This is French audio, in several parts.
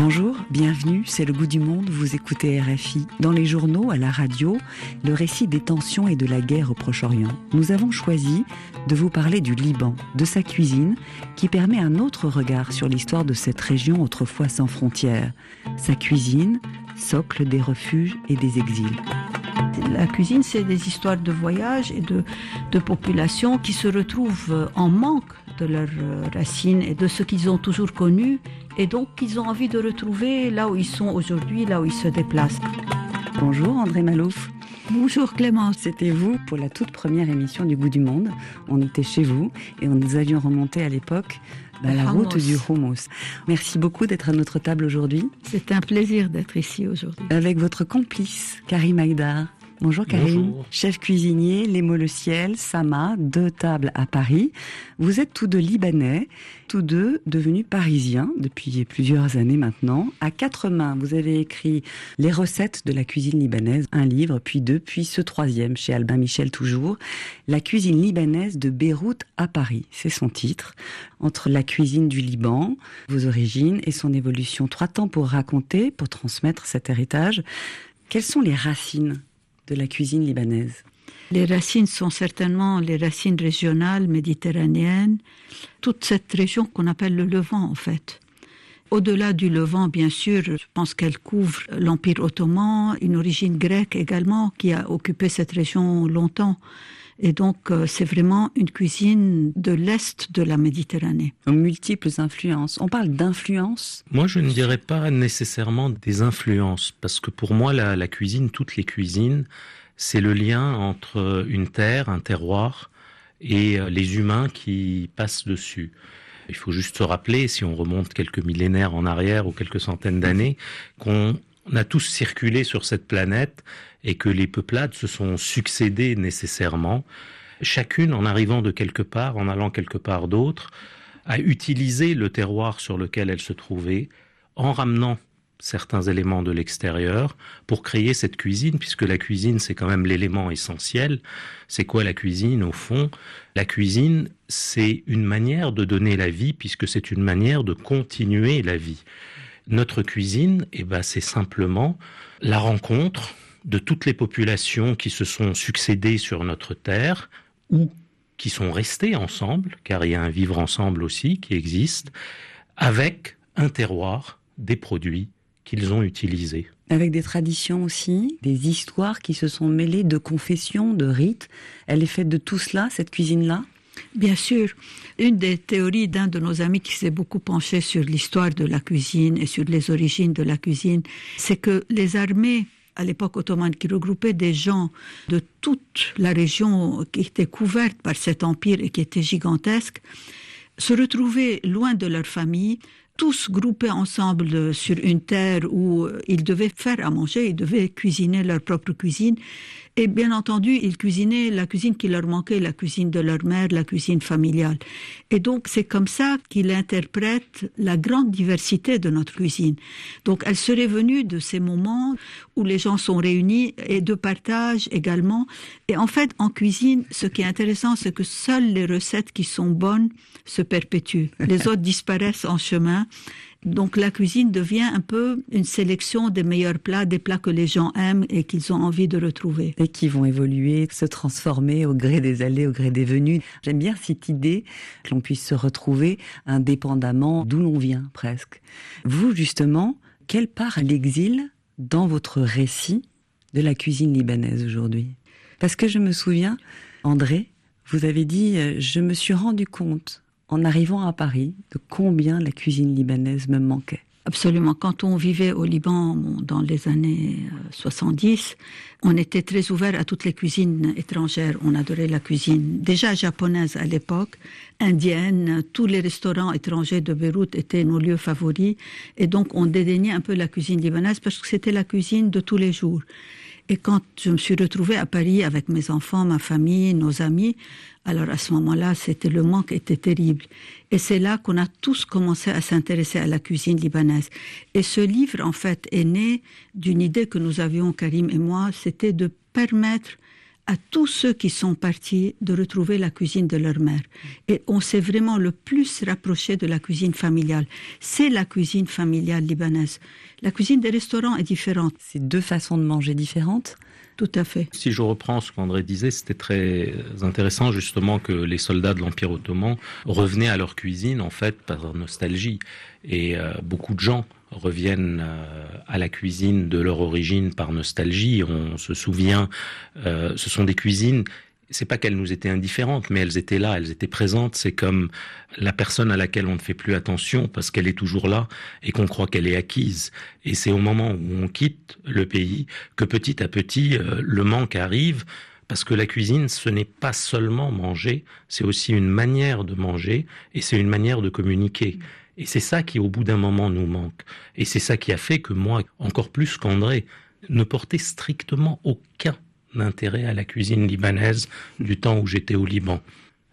Bonjour, bienvenue, c'est le goût du monde, vous écoutez RFI. Dans les journaux, à la radio, le récit des tensions et de la guerre au Proche-Orient. Nous avons choisi de vous parler du Liban, de sa cuisine, qui permet un autre regard sur l'histoire de cette région autrefois sans frontières. Sa cuisine, socle des refuges et des exils. La cuisine, c'est des histoires de voyage et de, de populations qui se retrouvent en manque de leurs racines et de ce qu'ils ont toujours connu et donc qu'ils ont envie de retrouver là où ils sont aujourd'hui, là où ils se déplacent. Bonjour André Malouf. Bonjour Clémence. C'était vous pour la toute première émission du Goût du Monde. On était chez vous et nous avions remonté à l'époque bah, la route du hummus. Merci beaucoup d'être à notre table aujourd'hui. C'est un plaisir d'être ici aujourd'hui. Avec votre complice, Karim Aïdar. Bonjour Karim, chef cuisinier, Les le Ciel, Sama, deux tables à Paris. Vous êtes tous deux libanais, tous deux devenus parisiens depuis plusieurs années maintenant. À quatre mains, vous avez écrit Les recettes de la cuisine libanaise, un livre, puis deux, puis ce troisième chez Albin Michel toujours, La cuisine libanaise de Beyrouth à Paris. C'est son titre. Entre la cuisine du Liban, vos origines et son évolution. Trois temps pour raconter, pour transmettre cet héritage. Quelles sont les racines de la cuisine libanaise Les racines sont certainement les racines régionales méditerranéennes, toute cette région qu'on appelle le Levant en fait. Au-delà du Levant, bien sûr, je pense qu'elle couvre l'Empire ottoman, une origine grecque également qui a occupé cette région longtemps. Et donc, euh, c'est vraiment une cuisine de l'Est de la Méditerranée. Multiples influences. On parle d'influence? Moi, je ne dirais pas nécessairement des influences, parce que pour moi, la, la cuisine, toutes les cuisines, c'est le lien entre une terre, un terroir, et euh, les humains qui passent dessus. Il faut juste se rappeler, si on remonte quelques millénaires en arrière ou quelques centaines d'années, qu'on a tous circulé sur cette planète et que les peuplades se sont succédées nécessairement, chacune en arrivant de quelque part, en allant quelque part d'autre, a utilisé le terroir sur lequel elle se trouvait, en ramenant certains éléments de l'extérieur pour créer cette cuisine, puisque la cuisine, c'est quand même l'élément essentiel. C'est quoi la cuisine au fond? La cuisine, c'est une manière de donner la vie, puisque c'est une manière de continuer la vie. Notre cuisine, eh ben, c'est simplement la rencontre de toutes les populations qui se sont succédées sur notre terre ou qui sont restées ensemble, car il y a un vivre ensemble aussi qui existe, avec un terroir, des produits qu'ils ont utilisés. Avec des traditions aussi, des histoires qui se sont mêlées de confessions, de rites. Elle est faite de tout cela, cette cuisine-là? Bien sûr. Une des théories d'un de nos amis qui s'est beaucoup penché sur l'histoire de la cuisine et sur les origines de la cuisine, c'est que les armées à l'époque ottomane qui regroupaient des gens de toute la région qui était couverte par cet empire et qui était gigantesque, se retrouvaient loin de leur famille, tous groupés ensemble sur une terre où ils devaient faire à manger, ils devaient cuisiner leur propre cuisine. Et bien entendu, ils cuisinaient la cuisine qui leur manquait, la cuisine de leur mère, la cuisine familiale. Et donc, c'est comme ça qu'il interprète la grande diversité de notre cuisine. Donc, elle serait venue de ces moments où les gens sont réunis et de partage également. Et en fait, en cuisine, ce qui est intéressant, c'est que seules les recettes qui sont bonnes se perpétuent. Les autres disparaissent en chemin. Donc la cuisine devient un peu une sélection des meilleurs plats, des plats que les gens aiment et qu'ils ont envie de retrouver. Et qui vont évoluer, se transformer au gré des allées, au gré des venues. J'aime bien cette idée que l'on puisse se retrouver indépendamment d'où l'on vient presque. Vous justement, quelle part l'exil dans votre récit de la cuisine libanaise aujourd'hui? Parce que je me souviens, André, vous avez dit, euh, je me suis rendu compte en arrivant à Paris de combien la cuisine libanaise me manquait. Absolument. Quand on vivait au Liban dans les années 70, euh, on était très ouvert à toutes les cuisines étrangères. On adorait la cuisine déjà japonaise à l'époque, indienne. Tous les restaurants étrangers de Beyrouth étaient nos lieux favoris. Et donc on dédaignait un peu la cuisine libanaise parce que c'était la cuisine de tous les jours. Et quand je me suis retrouvée à Paris avec mes enfants, ma famille, nos amis, alors à ce moment-là, c'était le manque était terrible. Et c'est là qu'on a tous commencé à s'intéresser à la cuisine libanaise. Et ce livre, en fait, est né d'une idée que nous avions, Karim et moi, c'était de permettre à tous ceux qui sont partis de retrouver la cuisine de leur mère. Et on s'est vraiment le plus rapproché de la cuisine familiale. C'est la cuisine familiale libanaise. La cuisine des restaurants est différente. C'est deux façons de manger différentes tout à fait. Si je reprends ce qu'André disait, c'était très intéressant justement que les soldats de l'Empire ottoman revenaient à leur cuisine en fait par nostalgie. Et euh, beaucoup de gens reviennent euh, à la cuisine de leur origine par nostalgie. On se souvient, euh, ce sont des cuisines c'est pas qu'elles nous étaient indifférentes, mais elles étaient là, elles étaient présentes. C'est comme la personne à laquelle on ne fait plus attention parce qu'elle est toujours là et qu'on croit qu'elle est acquise. Et c'est au moment où on quitte le pays que petit à petit euh, le manque arrive parce que la cuisine, ce n'est pas seulement manger, c'est aussi une manière de manger et c'est une manière de communiquer. Et c'est ça qui, au bout d'un moment, nous manque. Et c'est ça qui a fait que moi, encore plus qu'André, ne portais strictement aucun intérêt à la cuisine libanaise du temps où j'étais au Liban.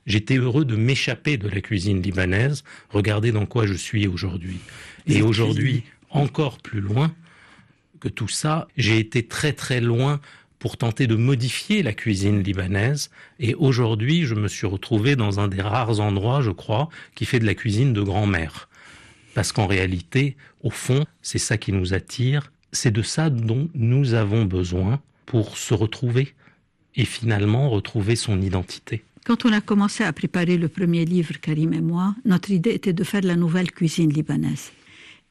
J'étais heureux de m'échapper de la cuisine libanaise, regardez dans quoi je suis aujourd'hui. Et aujourd'hui, encore plus loin que tout ça, j'ai été très très loin pour tenter de modifier la cuisine libanaise. Et aujourd'hui, je me suis retrouvé dans un des rares endroits, je crois, qui fait de la cuisine de grand-mère. Parce qu'en réalité, au fond, c'est ça qui nous attire, c'est de ça dont nous avons besoin pour se retrouver et finalement retrouver son identité. Quand on a commencé à préparer le premier livre, Karim et moi, notre idée était de faire la nouvelle cuisine libanaise.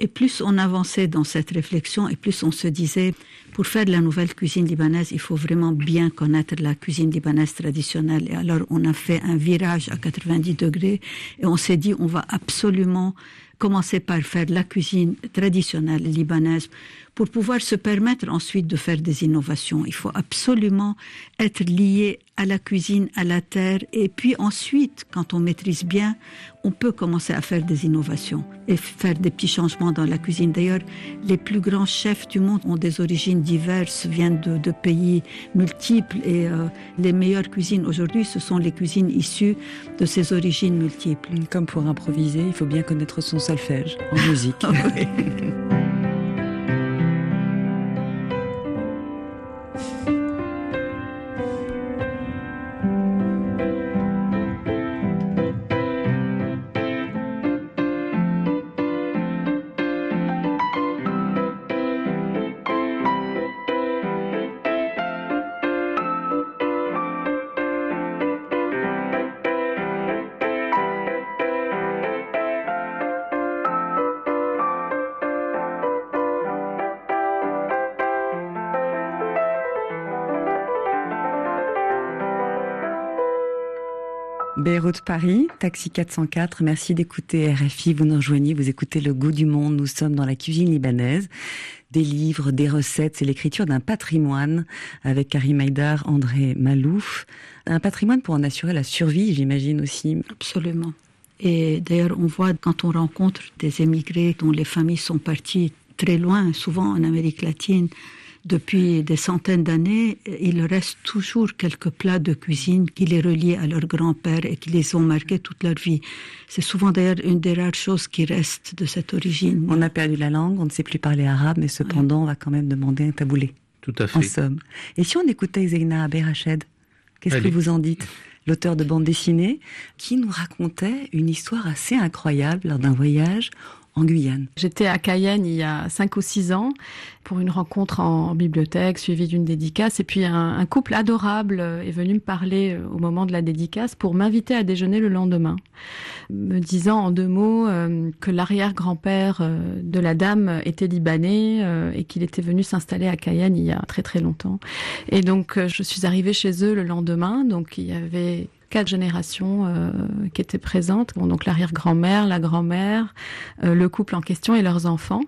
Et plus on avançait dans cette réflexion, et plus on se disait, pour faire de la nouvelle cuisine libanaise, il faut vraiment bien connaître la cuisine libanaise traditionnelle. Et alors on a fait un virage à 90 degrés, et on s'est dit, on va absolument commencer par faire la cuisine traditionnelle libanaise pour pouvoir se permettre ensuite de faire des innovations. Il faut absolument être lié à la cuisine, à la terre, et puis ensuite, quand on maîtrise bien, on peut commencer à faire des innovations et faire des petits changements dans la cuisine. D'ailleurs, les plus grands chefs du monde ont des origines diverses, viennent de, pays multiples, et euh, les meilleures cuisines aujourd'hui, ce sont les cuisines issues de ces origines multiples. Comme pour improviser, il faut bien connaître son solfège en musique. Paris, taxi 404. Merci d'écouter RFI. Vous nous rejoignez, vous écoutez Le Goût du Monde. Nous sommes dans la cuisine libanaise. Des livres, des recettes, c'est l'écriture d'un patrimoine avec Karim Haïdar, André Malouf. Un patrimoine pour en assurer la survie, j'imagine aussi. Absolument. Et d'ailleurs, on voit quand on rencontre des émigrés dont les familles sont parties très loin, souvent en Amérique latine, depuis des centaines d'années, il reste toujours quelques plats de cuisine qui les relient à leur grand-père et qui les ont marqués toute leur vie. C'est souvent d'ailleurs une des rares choses qui restent de cette origine. On a perdu la langue, on ne sait plus parler arabe, mais cependant, on va quand même demander un taboulé. Tout à fait. En somme. Et si on écoutait Zeina Aberached, qu'est-ce que vous en dites L'auteur de bande dessinée, qui nous racontait une histoire assez incroyable lors d'un voyage en Guyane. J'étais à Cayenne il y a 5 ou 6 ans pour une rencontre en bibliothèque suivie d'une dédicace et puis un, couple adorable est venu me parler euh, au moment de la dédicace pour m'inviter à déjeuner le lendemain, me disant en deux mots euh, que l'arrière-grand-père euh, de la dame était libanais et qu'il était venu s'installer à Cayenne il y a très très longtemps. Et donc je suis arrivée chez eux le lendemain, donc il y avait quatre générations euh, qui étaient présentes. donc l'arrière-grand-mère, la grand-mère, euh, le couple en question et leurs enfants.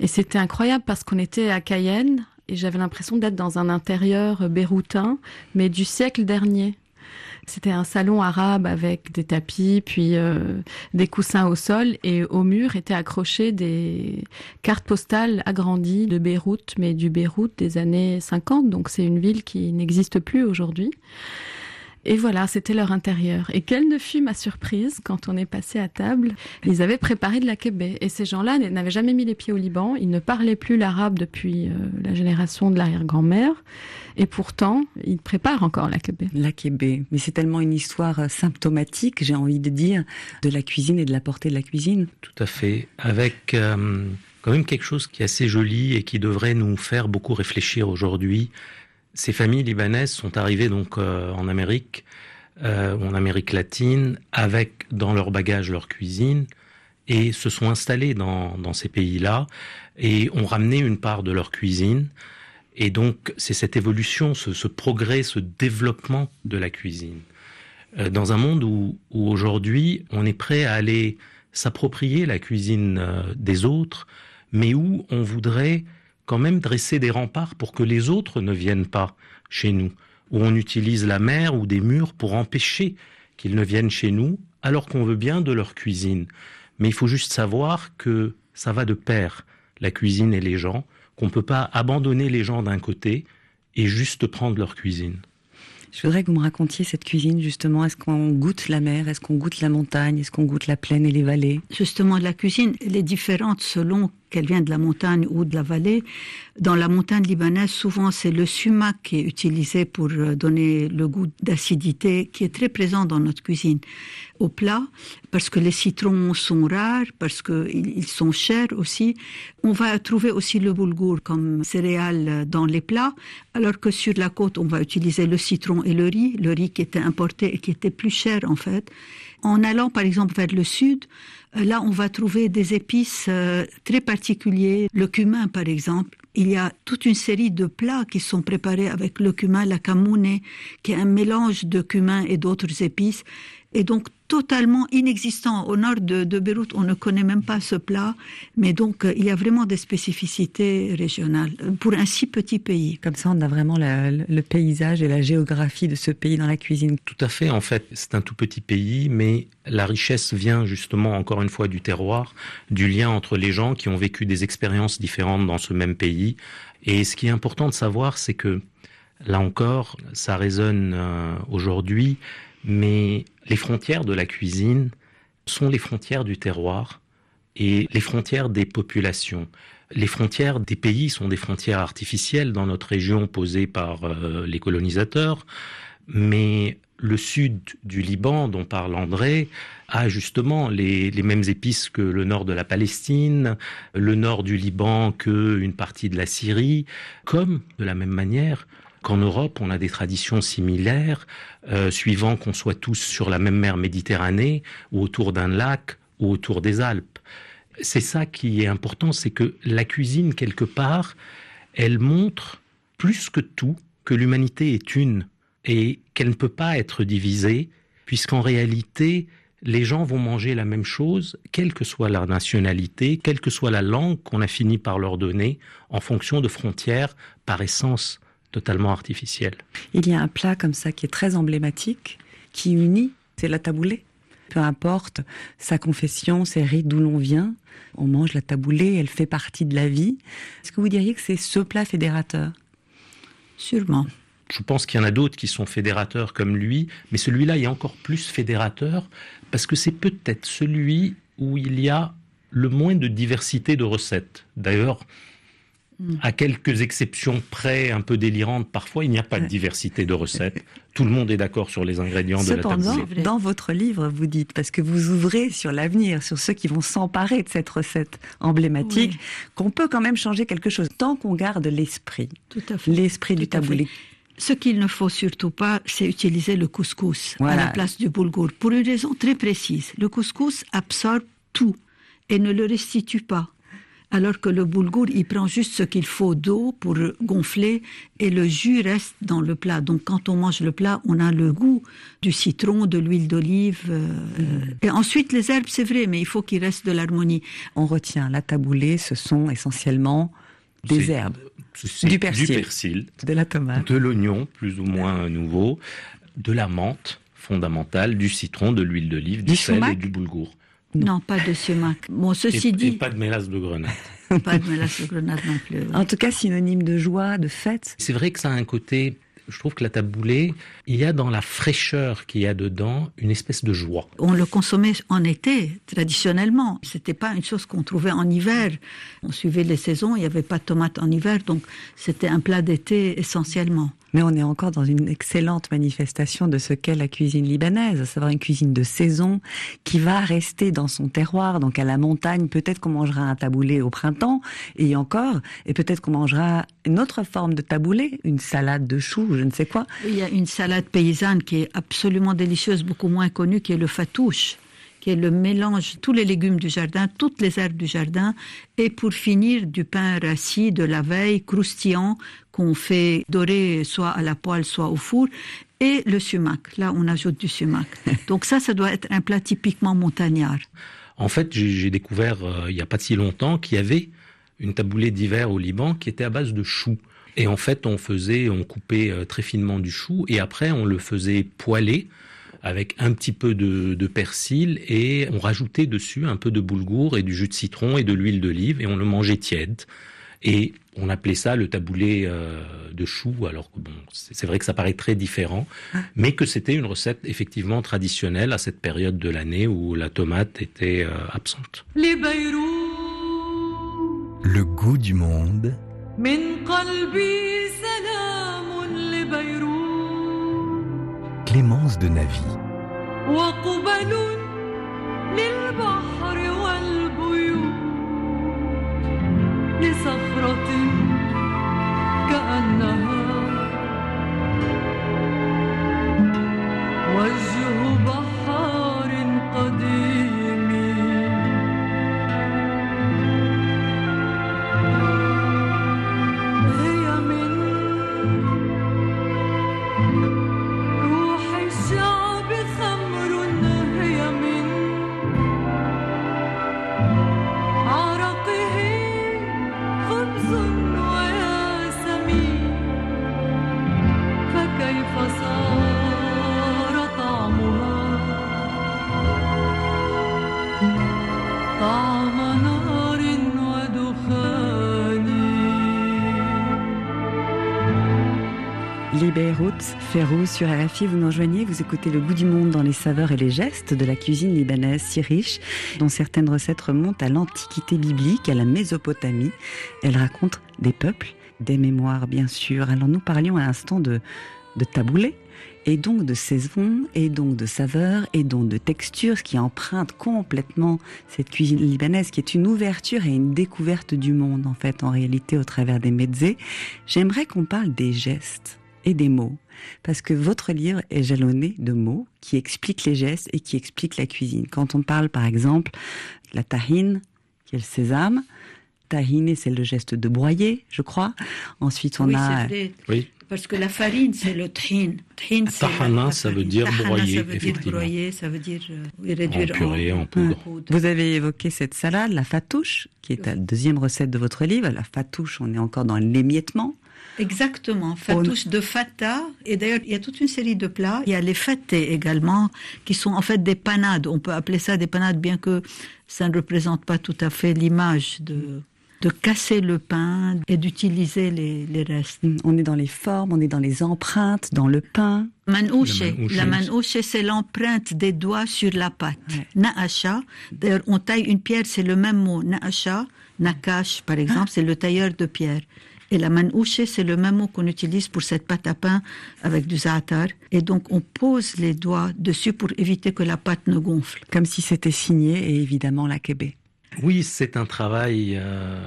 Et c'était incroyable parce qu'on était à Cayenne et j'avais l'impression d'être dans un intérieur béroutin, mais du siècle dernier. C'était un salon arabe avec des tapis, puis euh, des coussins au sol, et au mur étaient accrochées des cartes postales agrandies de Beyrouth, mais du Beyrouth des années 50, donc c'est une ville qui n'existe plus aujourd'hui. Et voilà, c'était leur intérieur. Et quelle ne fut ma surprise quand on est passé à table Ils avaient préparé de la kébé. Et ces gens-là n'avaient jamais mis les pieds au Liban. Ils ne parlaient plus l'arabe depuis euh, la génération de l'arrière-grand-mère. Et pourtant, ils préparent encore la kébé. La kébé. Mais c'est tellement une histoire euh, symptomatique, j'ai envie de dire, de la cuisine et de la portée de la cuisine. Tout à fait. Avec euh, quand même quelque chose qui est assez joli et qui devrait nous faire beaucoup réfléchir aujourd'hui ces familles libanaises sont arrivées donc euh, en Amérique, euh, en Amérique latine, avec dans leur bagage leur cuisine, et se sont installées dans, dans ces pays-là, et ont ramené une part de leur cuisine. Et donc c'est cette évolution, ce, ce, progrès, ce développement de la cuisine. Euh, dans un monde où, où aujourd'hui on est prêt à aller s'approprier la cuisine euh, des autres, mais où on voudrait quand même dresser des remparts pour que les autres ne viennent pas chez nous, où on utilise la mer ou des murs pour empêcher qu'ils ne viennent chez nous, alors qu'on veut bien de leur cuisine. Mais il faut juste savoir que ça va de pair, la cuisine et les gens, qu'on ne peut pas abandonner les gens d'un côté et juste prendre leur cuisine. Je voudrais que vous me racontiez cette cuisine justement. Est-ce qu'on goûte la mer? Est-ce qu'on goûte la montagne? Est-ce qu'on goûte la plaine et les vallées? Justement, la cuisine, elle est différente selon qu'elle vient de la montagne ou de la vallée. Dans la montagne libanaise, souvent c'est le sumac qui est utilisé pour euh, donner le goût d'acidité qui est très présent dans notre cuisine au plat, parce que les citrons sont rares, parce qu'ils sont chers aussi. On va trouver aussi le boulgour comme céréale dans les plats, alors que sur la côte, on va utiliser le citron et le riz, le riz qui était importé et qui était plus cher en fait. En allant par exemple vers le sud, là on va trouver des épices euh, très particuliers, le cumin par exemple. Il y a toute une série de plats qui sont préparés avec le cumin, la camoune, qui est un mélange de cumin et d'autres épices. Et donc totalement inexistant. Au nord de, de, Beyrouth, on ne connaît même pas ce plat, mais donc euh, il y a vraiment des spécificités régionales pour un si petit pays. Comme ça, on a vraiment la, le paysage et la géographie de ce pays dans la cuisine. Tout à fait. En fait, c'est un tout petit pays, mais la richesse vient justement encore une fois du terroir, du lien entre les gens qui ont vécu des expériences différentes dans ce même pays. Et ce qui est important de savoir, c'est que là encore, ça résonne euh, aujourd'hui mais les frontières de la cuisine sont les frontières du terroir et les frontières des populations. Les frontières des pays sont des frontières artificielles dans notre région posées par euh, les colonisateurs, mais le sud du Liban, dont parle André, a justement les, les, mêmes épices que le nord de la Palestine, le nord du Liban que une partie de la Syrie, comme de la même manière qu'en Europe, on a des traditions similaires, euh, suivant qu'on soit tous sur la même mer Méditerranée, ou autour d'un lac, ou autour des Alpes. C'est ça qui est important, c'est que la cuisine, quelque part, elle montre plus que tout que l'humanité est une et qu'elle ne peut pas être divisée, puisqu'en réalité, les gens vont manger la même chose, quelle que soit leur nationalité, quelle que soit la langue qu'on a fini par leur donner, en fonction de frontières par essence totalement artificielle. Il y a un plat comme ça qui est très emblématique, qui unit, c'est la taboulée. Peu importe sa confession, ses rites, d'où l'on vient, on mange la taboulée, elle fait partie de la vie. Est-ce que vous diriez que c'est ce plat fédérateur? Sûrement. Je pense qu'il y en a d'autres qui sont fédérateurs comme lui, mais celui-là est encore plus fédérateur parce que c'est peut-être celui où il y a le moins de diversité de recettes. D'ailleurs, à quelques exceptions près, un peu délirantes, parfois il n'y a pas de diversité de recettes. Tout le monde est d'accord sur les ingrédients Cependant, de la taboulée. Dans votre livre, vous dites, parce que vous ouvrez sur l'avenir, sur ceux qui vont s'emparer de cette recette emblématique, oui. qu'on peut quand même changer quelque chose, tant qu'on garde l'esprit. L'esprit du taboulé. Ce qu'il ne faut surtout pas, c'est utiliser le couscous voilà. à la place du boulgour, pour une raison très précise. Le couscous absorbe tout et ne le restitue pas alors que le boulgour, il prend juste ce qu'il faut d'eau pour gonfler et le jus reste dans le plat. Donc quand on mange le plat, on a le goût du citron, de l'huile d'olive. Euh, mmh. Et ensuite, les herbes, c'est vrai, mais il faut qu'il reste de l'harmonie. On retient la taboulée, ce sont essentiellement des herbes. Du persil, du persil, de la tomate, de l'oignon, plus ou moins nouveau, de la menthe fondamentale, du citron, de l'huile d'olive, du, du sel et du boulgour. Non. non, pas de sumac. Bon, ceci et, dit. Et pas de mélasse de grenade. pas de mélasse de grenade non plus. En tout cas, synonyme de joie, de fête. C'est vrai que ça a un côté je trouve que la taboulée, il y a dans la fraîcheur qu'il y a dedans une espèce de joie. On le consommait en été, traditionnellement. C'était pas une chose qu'on trouvait en hiver. On suivait les saisons, il n'y avait pas de tomates en hiver, donc c'était un plat d'été essentiellement. Mais on est encore dans une excellente manifestation de ce qu'est la cuisine libanaise, à savoir une cuisine de saison qui va rester dans son terroir. Donc à la montagne, peut-être qu'on mangera un taboulé au printemps, et encore, et peut-être qu'on mangera une autre forme de taboulé, une salade de choux, je ne sais quoi. Il y a une salade paysanne qui est absolument délicieuse, beaucoup moins connue, qui est le fatouche qui est le mélange tous les légumes du jardin, toutes les herbes du jardin, et pour finir du pain rassis de la veille, croustillant, qu'on fait dorer soit à la poêle, soit au four, et le sumac. Là, on ajoute du sumac. Donc ça, ça doit être un plat typiquement montagnard. En fait, j'ai découvert euh, il n'y a pas si longtemps qu'il y avait une taboulée d'hiver au Liban qui était à base de choux. Et en fait, on faisait, on coupait euh, très finement du chou et après on le faisait poêler avec un petit peu de, persil et on rajoutait dessus un peu de boulgour et du jus de citron et de l'huile d'olive et on le mangeait tiède. Et on appelait ça le taboulé euh, de chou, alors que bon, c'est vrai que ça paraît très différent, ah. mais que c'était une recette effectivement traditionnelle à cette période de l'année où la tomate était euh, absente. Le goût du monde. Clémence de Navy. لصخرة كأنها Libéroute, Férouz sur RFI, vous nous rejoignez, vous écoutez le goût du monde dans les saveurs et les gestes de la cuisine libanaise si riche, dont certaines recettes remontent à l'Antiquité biblique, à la Mésopotamie. Elle raconte des peuples, des mémoires bien sûr. Alors nous parlions à l'instant de, de taboulé, et donc de saison, et donc de saveur, et donc de texture, ce qui emprunte complètement cette cuisine libanaise, qui est une ouverture et une découverte du monde, en fait, en réalité, au travers des mezzés. J'aimerais qu'on parle des gestes et des mots, parce que votre livre est jalonné de mots qui expliquent les gestes et qui expliquent la cuisine. Quand on parle, par exemple, de la tahine, qui est le sésame, tahine, c'est le geste de broyer, je crois. Ensuite, on oui, a... Vrai. Oui. Parce que la farine, c'est le thin. thin Tahana, ça veut dire tahana, broyer, ça veut effectivement. Dire broyer, ça veut dire euh, réduire en purée, en, en poudre. Vous avez évoqué cette salade, la fatouche, qui est la deuxième recette de votre livre. La fatouche, on est encore dans l'émiettement. Exactement, fatouche de fata. Et d'ailleurs, il y a toute une série de plats. Il y a les fatés également, qui sont en fait des panades. On peut appeler ça des panades, bien que ça ne représente pas tout à fait l'image de de casser le pain et d'utiliser les, les, restes. On est dans les formes, on est dans les empreintes, dans le pain. Manouche, la manouche, c'est l'empreinte des doigts sur la pâte. Ouais. Naacha, d'ailleurs, on taille une pierre, c'est le même mot. Naacha, nakash, par exemple, ah. c'est le tailleur de pierre. Et la manouche, c'est le même mot qu'on utilise pour cette pâte à pain avec du za'atar. Et donc, on pose les doigts dessus pour éviter que la pâte ne gonfle. Comme si c'était signé, et évidemment la kébé. Oui, c'est un travail euh,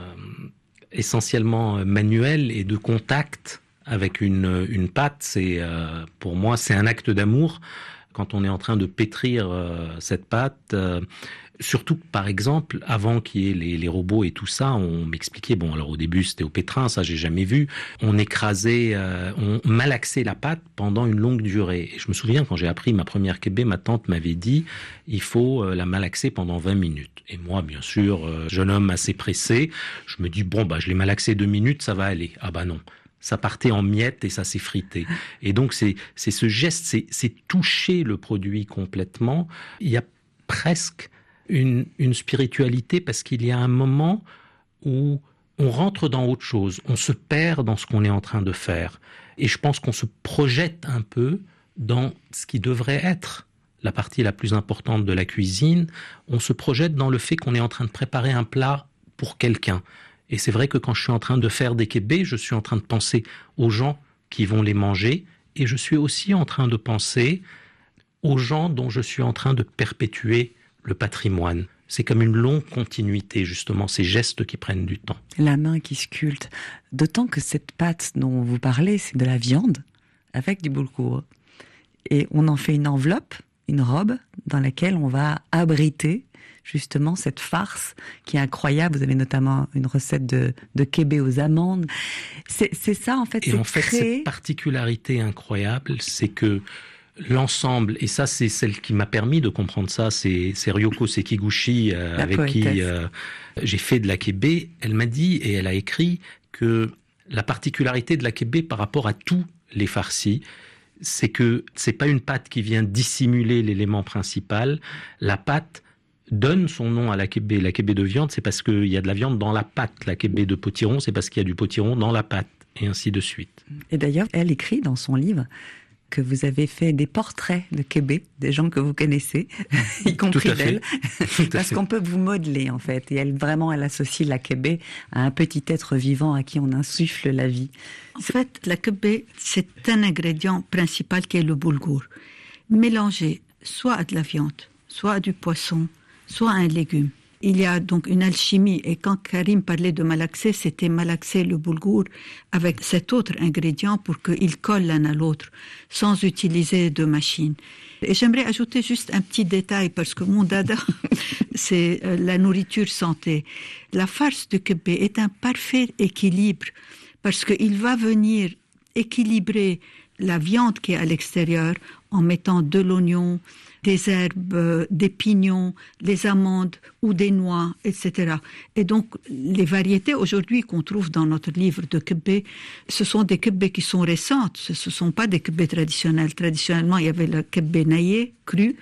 essentiellement manuel et de contact avec une, une pâte. C'est euh, pour moi c'est un acte d'amour quand on est en train de pétrir euh, cette pâte. Surtout que, par exemple, avant qu'il y ait les, robots et tout ça, on m'expliquait, bon, alors au début c'était au pétrin, ça j'ai jamais vu, on écrasait, euh, on malaxait la pâte pendant une longue durée. Et je me souviens quand j'ai appris ma première kébé, ma tante m'avait dit, il faut euh, la malaxer pendant 20 minutes. Et moi, bien sûr, euh, jeune homme assez pressé, je me dis, bon, bah je l'ai malaxé deux minutes, ça va aller. Ah bah non, ça partait en miettes et ça s'est frité. Et donc c'est ce geste, c'est toucher le produit complètement. Il y a presque une, spiritualité parce qu'il y a un moment où on rentre dans autre chose, on se perd dans ce qu'on est en train de faire. Et je pense qu'on se projette un peu dans ce qui devrait être la partie la plus importante de la cuisine. On se projette dans le fait qu'on est en train de préparer un plat pour quelqu'un. Et c'est vrai que quand je suis en train de faire des kébés, je suis en train de penser aux gens qui vont les manger. Et je suis aussi en train de penser aux gens dont je suis en train de perpétuer le patrimoine. C'est comme une longue continuité, justement, ces gestes qui prennent du temps. La main qui sculpte. D'autant que cette pâte dont vous parlez, c'est de la viande avec du boulgour. Et on en fait une enveloppe, une robe, dans laquelle on va abriter justement cette farce qui est incroyable. Vous avez notamment une recette de, de kébé aux amandes. C'est ça, en fait. Et en fait, créer- cette particularité incroyable, c'est que l'ensemble, et ça c'est celle qui m'a permis de comprendre ça, c'est Ryoko Sekiguchi euh, avec qui euh, j'ai fait de la kébé. Elle m'a dit et elle a écrit que la particularité de la kébé par rapport à tous les farcis, c'est que c'est pas une pâte qui vient dissimuler l'élément principal. La pâte donne son nom à la kébé. La kébé de viande, c'est parce qu'il y a de la viande dans la pâte. La kébé de potiron, c'est parce qu'il y a du potiron dans la pâte, et ainsi de suite. Et d'ailleurs, elle écrit dans son livre que vous avez fait des portraits de Québec, des gens que vous connaissez, y compris d'elle, parce qu'on peut vous modeler en fait. Et elle vraiment, elle associe la Québec à un petit être vivant à qui on insuffle la vie. En fait, la kebé, c'est un ingrédient principal qui est le boulgour. Mélangé soit à de la viande, soit à du poisson, soit à un légume. Il y a donc une alchimie. Et quand Karim parlait de malaxer, c'était malaxer le boulgour avec cet autre ingrédient pour qu'ils collent l'un à l'autre, sans utiliser de machine. Et j'aimerais ajouter juste un petit détail parce que mon dada, c'est euh, la nourriture santé. La farce de kebé est un parfait équilibre parce qu'il va venir équilibrer la viande qui est à l'extérieur en mettant de l'oignon, des herbes, euh, des pignons, les amandes ou des noix, etc. Et donc, les variétés aujourd'hui qu'on trouve dans notre livre de kebé, ce sont des kebés qui sont récentes. Ce ne sont pas des kebés traditionnels. Traditionnellement, il y avait le kebé naillé, cru,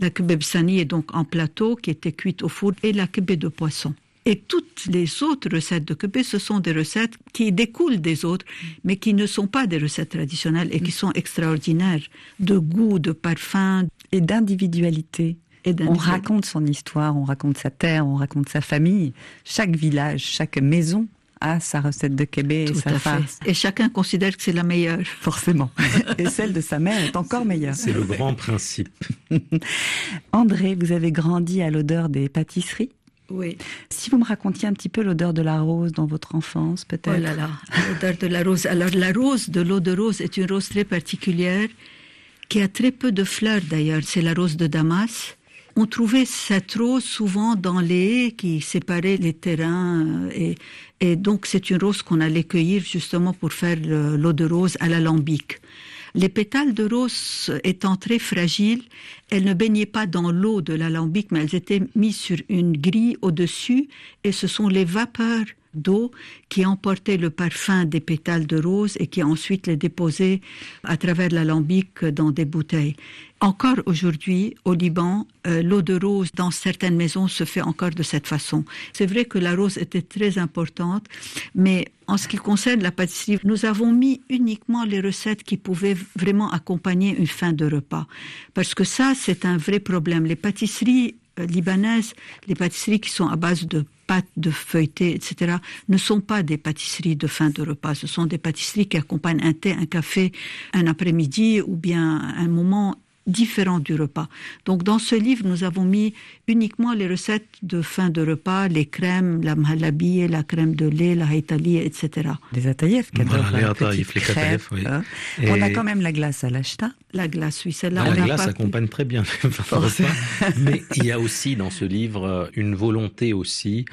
la kebé bsani est donc en plateau, qui était cuite au four, et la kebé de poisson. Et toutes les autres recettes de kebé, ce sont des recettes qui découlent des autres, mais qui ne sont pas des recettes traditionnelles et qui sont extraordinaires, de goût, de parfum Et d'individualité. On raconte son histoire, on raconte sa terre, on raconte sa famille. Chaque village, chaque maison a sa recette de Québec et sa farce. Et chacun considère que c'est la meilleure. Forcément. Et celle de sa mère est encore meilleure. C'est le grand principe. André, vous avez grandi à l'odeur des pâtisseries. Oui. Si vous me racontiez un petit peu l'odeur de la rose dans votre enfance, peut-être. Oh là là, l'odeur de la rose. Alors la rose, de l'eau de rose, est une rose très particulière qui a très peu de fleurs d'ailleurs. C'est la rose de Damas. On trouvait cette rose souvent dans les haies qui séparaient les terrains euh, et, et donc c'est une rose qu'on allait cueillir justement pour faire le- l'eau de rose à l'alambic. Les pétales de rose étant très fragiles, elles ne baignaient pas dans l'eau de l'alambic, mais elles étaient mises sur une grille au-dessus, et ce sont les vapeurs d'eau qui emportaient le parfum des pétales de rose et qui ensuite les déposaient à travers l'alambic dans des bouteilles. Encore aujourd'hui, au Liban, euh, l'eau de rose dans certaines maisons se fait encore de cette façon. C'est vrai que la rose était très importante, mais en ce qui concerne la pâtisserie, nous avons mis uniquement les recettes qui pouvaient vraiment accompagner une fin de repas. Parce que ça, c'est un vrai problème. Les pâtisseries euh, libanaises, les pâtisseries qui sont à base de pâtes de feuilleté, etc., ne sont pas des pâtisseries de fin de repas. Ce sont des pâtisseries qui accompagnent un thé, un café, un après-midi ou bien un moment différent du repas. Donc dans ce livre, nous avons mis uniquement les recettes de fin de repas, les crèmes, la mahalabi, la crème de lait, la haïtali, etc. Voilà, les petite les kataïefs, oui. hein. Et- On a quand même la glace à l'acheta. La glace, oui, celle-là, Ah, la glace pas- accompagne très bien. Mais il y a aussi dans ce livre euh, une volonté aussi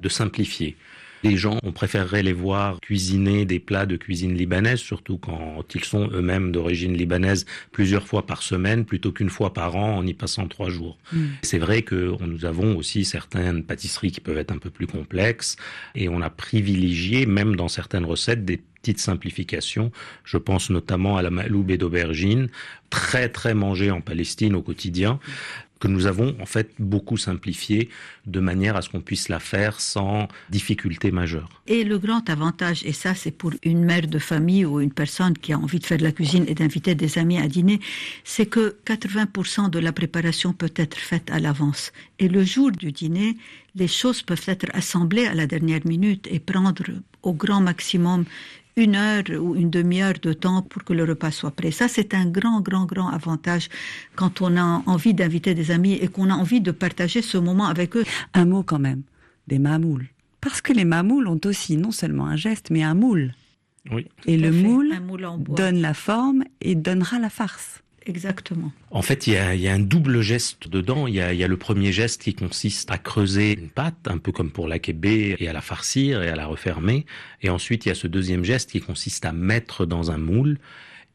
de simplifier. Les gens, on préférerait les voir cuisiner des plats de cuisine libanaise, surtout quand ils sont eux-mêmes d'origine libanaise, plusieurs fois par semaine, plutôt qu'une fois par an en y passant trois jours. Mm. C'est vrai que nous avons aussi certaines pâtisseries qui peuvent être un peu plus complexes, et on a privilégié, même dans certaines recettes, des petites simplifications. Je pense notamment à la maloube d'aubergine, très très mangée en Palestine au quotidien. Que nous avons en fait beaucoup simplifié de manière à ce qu'on puisse la faire sans difficulté majeure. Et le grand avantage, et ça c'est pour une mère de famille ou une personne qui a envie de faire de la cuisine et d'inviter des amis à dîner, c'est que 80% de la préparation peut être faite à l'avance. Et le jour du dîner, les choses peuvent être assemblées à la dernière minute et prendre au grand maximum une heure ou une demi-heure de temps pour que le repas soit prêt. Ça, c'est un grand, grand, grand avantage quand on a envie d'inviter des amis et qu'on a envie de partager ce moment avec eux. Un mot quand même, des mamoules. Parce que les mamoules ont aussi non seulement un geste, mais un moule. Oui. Et le fait, moule moule en bois. donne la forme et donnera la farce. Exactement. En fait, il y a, un double geste dedans. Il y, a, y a le premier geste qui consiste à creuser une pâte, un peu comme pour la kébé, et à la farcir et à la refermer. Et ensuite, il y a ce deuxième geste qui consiste à mettre dans un moule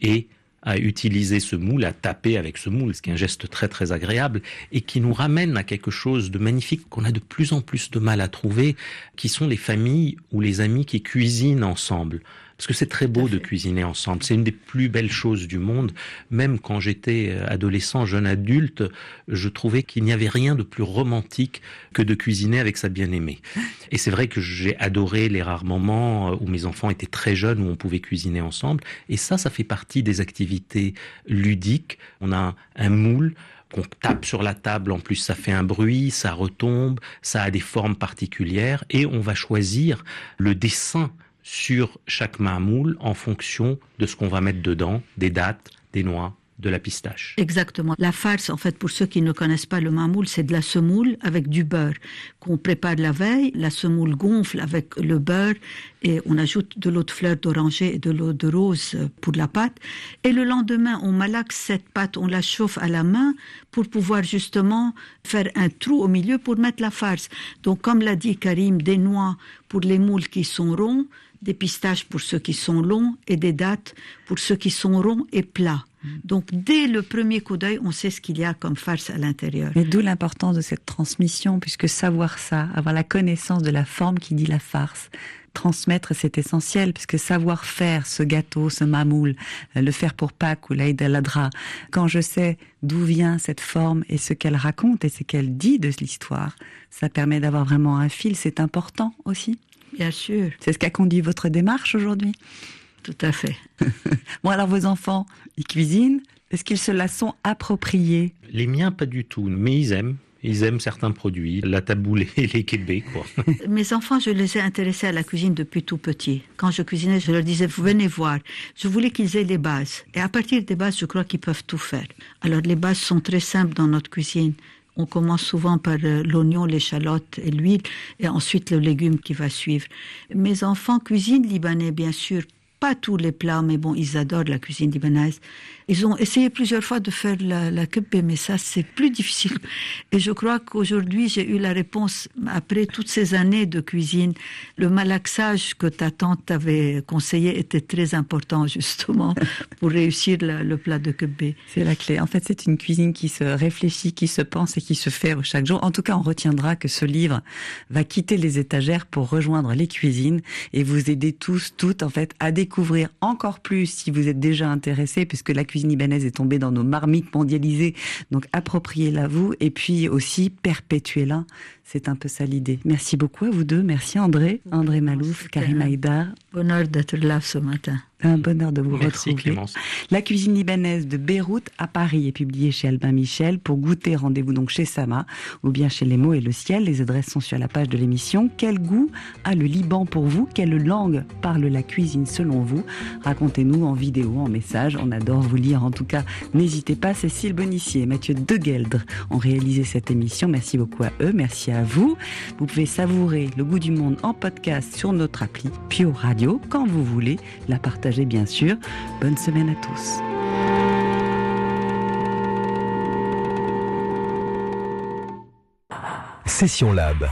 et à utiliser ce moule, à taper avec ce moule, ce qui est un geste très très agréable et qui nous ramène à quelque chose de magnifique qu'on a de plus en plus de mal à trouver, qui sont les familles ou les amis qui cuisinent ensemble. Parce que c'est très beau de cuisiner ensemble. C'est une des plus belles choses du monde. Même quand j'étais euh, adolescent, jeune adulte, je trouvais qu'il n'y avait rien de plus romantique que de cuisiner avec sa bien-aimée. Et c'est vrai que j'ai adoré les rares moments euh, où mes enfants étaient très jeunes, où on pouvait cuisiner ensemble. Et ça, ça fait partie des activités ludiques. On a un moule qu'on tape sur la table, en plus ça fait un bruit, ça retombe, ça a des formes particulières, et on va choisir le dessin sur chaque mamoule en fonction de ce qu'on va mettre dedans, des dates, des noix, de la pistache. Exactement. La farce, en fait, pour ceux qui ne connaissent pas le mamoule, c'est de la semoule avec du beurre qu'on prépare la veille. La semoule gonfle avec le beurre et on ajoute de l'eau de fleur d'oranger et de l'eau de rose pour la pâte. Et le lendemain, on malaxe cette pâte, on la chauffe à la main pour pouvoir justement faire un trou au milieu pour mettre la farce. Donc, comme l'a dit Karim, des noix pour les moules qui sont ronds, des pistaches pour ceux qui sont longs et des dattes pour ceux qui sont ronds et plats. Donc, dès le premier coup d'œil, on sait ce qu'il y a comme farce à l'intérieur. Mais d'où l'importance de cette transmission, puisque savoir ça, avoir la connaissance de la forme qui dit la farce, transmettre, c'est essentiel, puisque savoir faire ce gâteau, ce mamoule, euh, le faire pour Pâques ou l'Aïd al-Adra, quand je sais d'où vient cette forme et ce qu'elle raconte et ce qu'elle dit de l'histoire, ça permet d'avoir vraiment un fil, c'est important aussi. Bien sûr, C'est ce qu'a conduit votre démarche aujourd'hui. tout à fait. Bon, alors vos enfants, ils cuisinent, est-ce qu'ils se la sont appropriés? Les miens, pas du tout, mais ils aiment. Ils aiment certains produits, la taboulée et les kébés, quoi. Mes enfants, je les ai intéressés à la cuisine depuis tout petit. Quand je cuisinais, je leur disais, vous venez voir. Je voulais qu'ils aient les bases. Et à partir des bases, je crois qu'ils peuvent tout faire. Alors, les bases sont très simples dans notre cuisine. On commence souvent par euh, l'oignon, l'échalote et l'huile, et ensuite le légume qui va suivre. Mes enfants cuisinent libanais, bien sûr. Pas tous les plats, mais bon, ils adorent la cuisine libanaise. Ils ont essayé plusieurs fois de faire la, la mais ça, c'est plus difficile. Et je crois qu'aujourd'hui, j'ai eu la réponse, après toutes ces années de cuisine, le malaxage que ta tante t'avait conseillé était très important, justement, pour réussir le plat de kibbeh. C'est la clé. En fait, c'est une cuisine qui se réfléchit, qui se pense et qui se fait chaque jour. En tout cas, on retiendra que ce livre va quitter les étagères pour rejoindre les cuisines et vous aider tous, toutes, en fait, à découvrir encore plus si vous êtes déjà intéressés, puisque la cuisine libanaise est tombée dans nos marmites mondialisées. Donc, appropriez-la vous et puis aussi perpétuez-la. C'est un peu ça l'idée. Merci beaucoup à vous deux. Merci André, André Malouf, Karim un- Aïdar. Bonheur d'être là ce matin. Un bonheur de vous Merci retrouver. Clémence. La cuisine libanaise de Beyrouth à Paris est publiée chez Albin Michel. Pour goûter, rendez-vous donc chez Sama ou bien chez Les Mots et le Ciel. Les adresses sont sur la page de l'émission. Quel goût a le Liban pour vous? Quelle langue parle la cuisine selon vous? Racontez-nous en vidéo, en message. On adore vous lire. En tout cas, n'hésitez pas. Cécile Bonissier et Mathieu Degueldre ont réalisé cette émission. Merci beaucoup à eux. Merci à vous. Vous pouvez savourer le goût du monde en podcast sur notre appli Pio Radio quand vous voulez. La bien sûr. Bonne semaine à tous. Session Lab.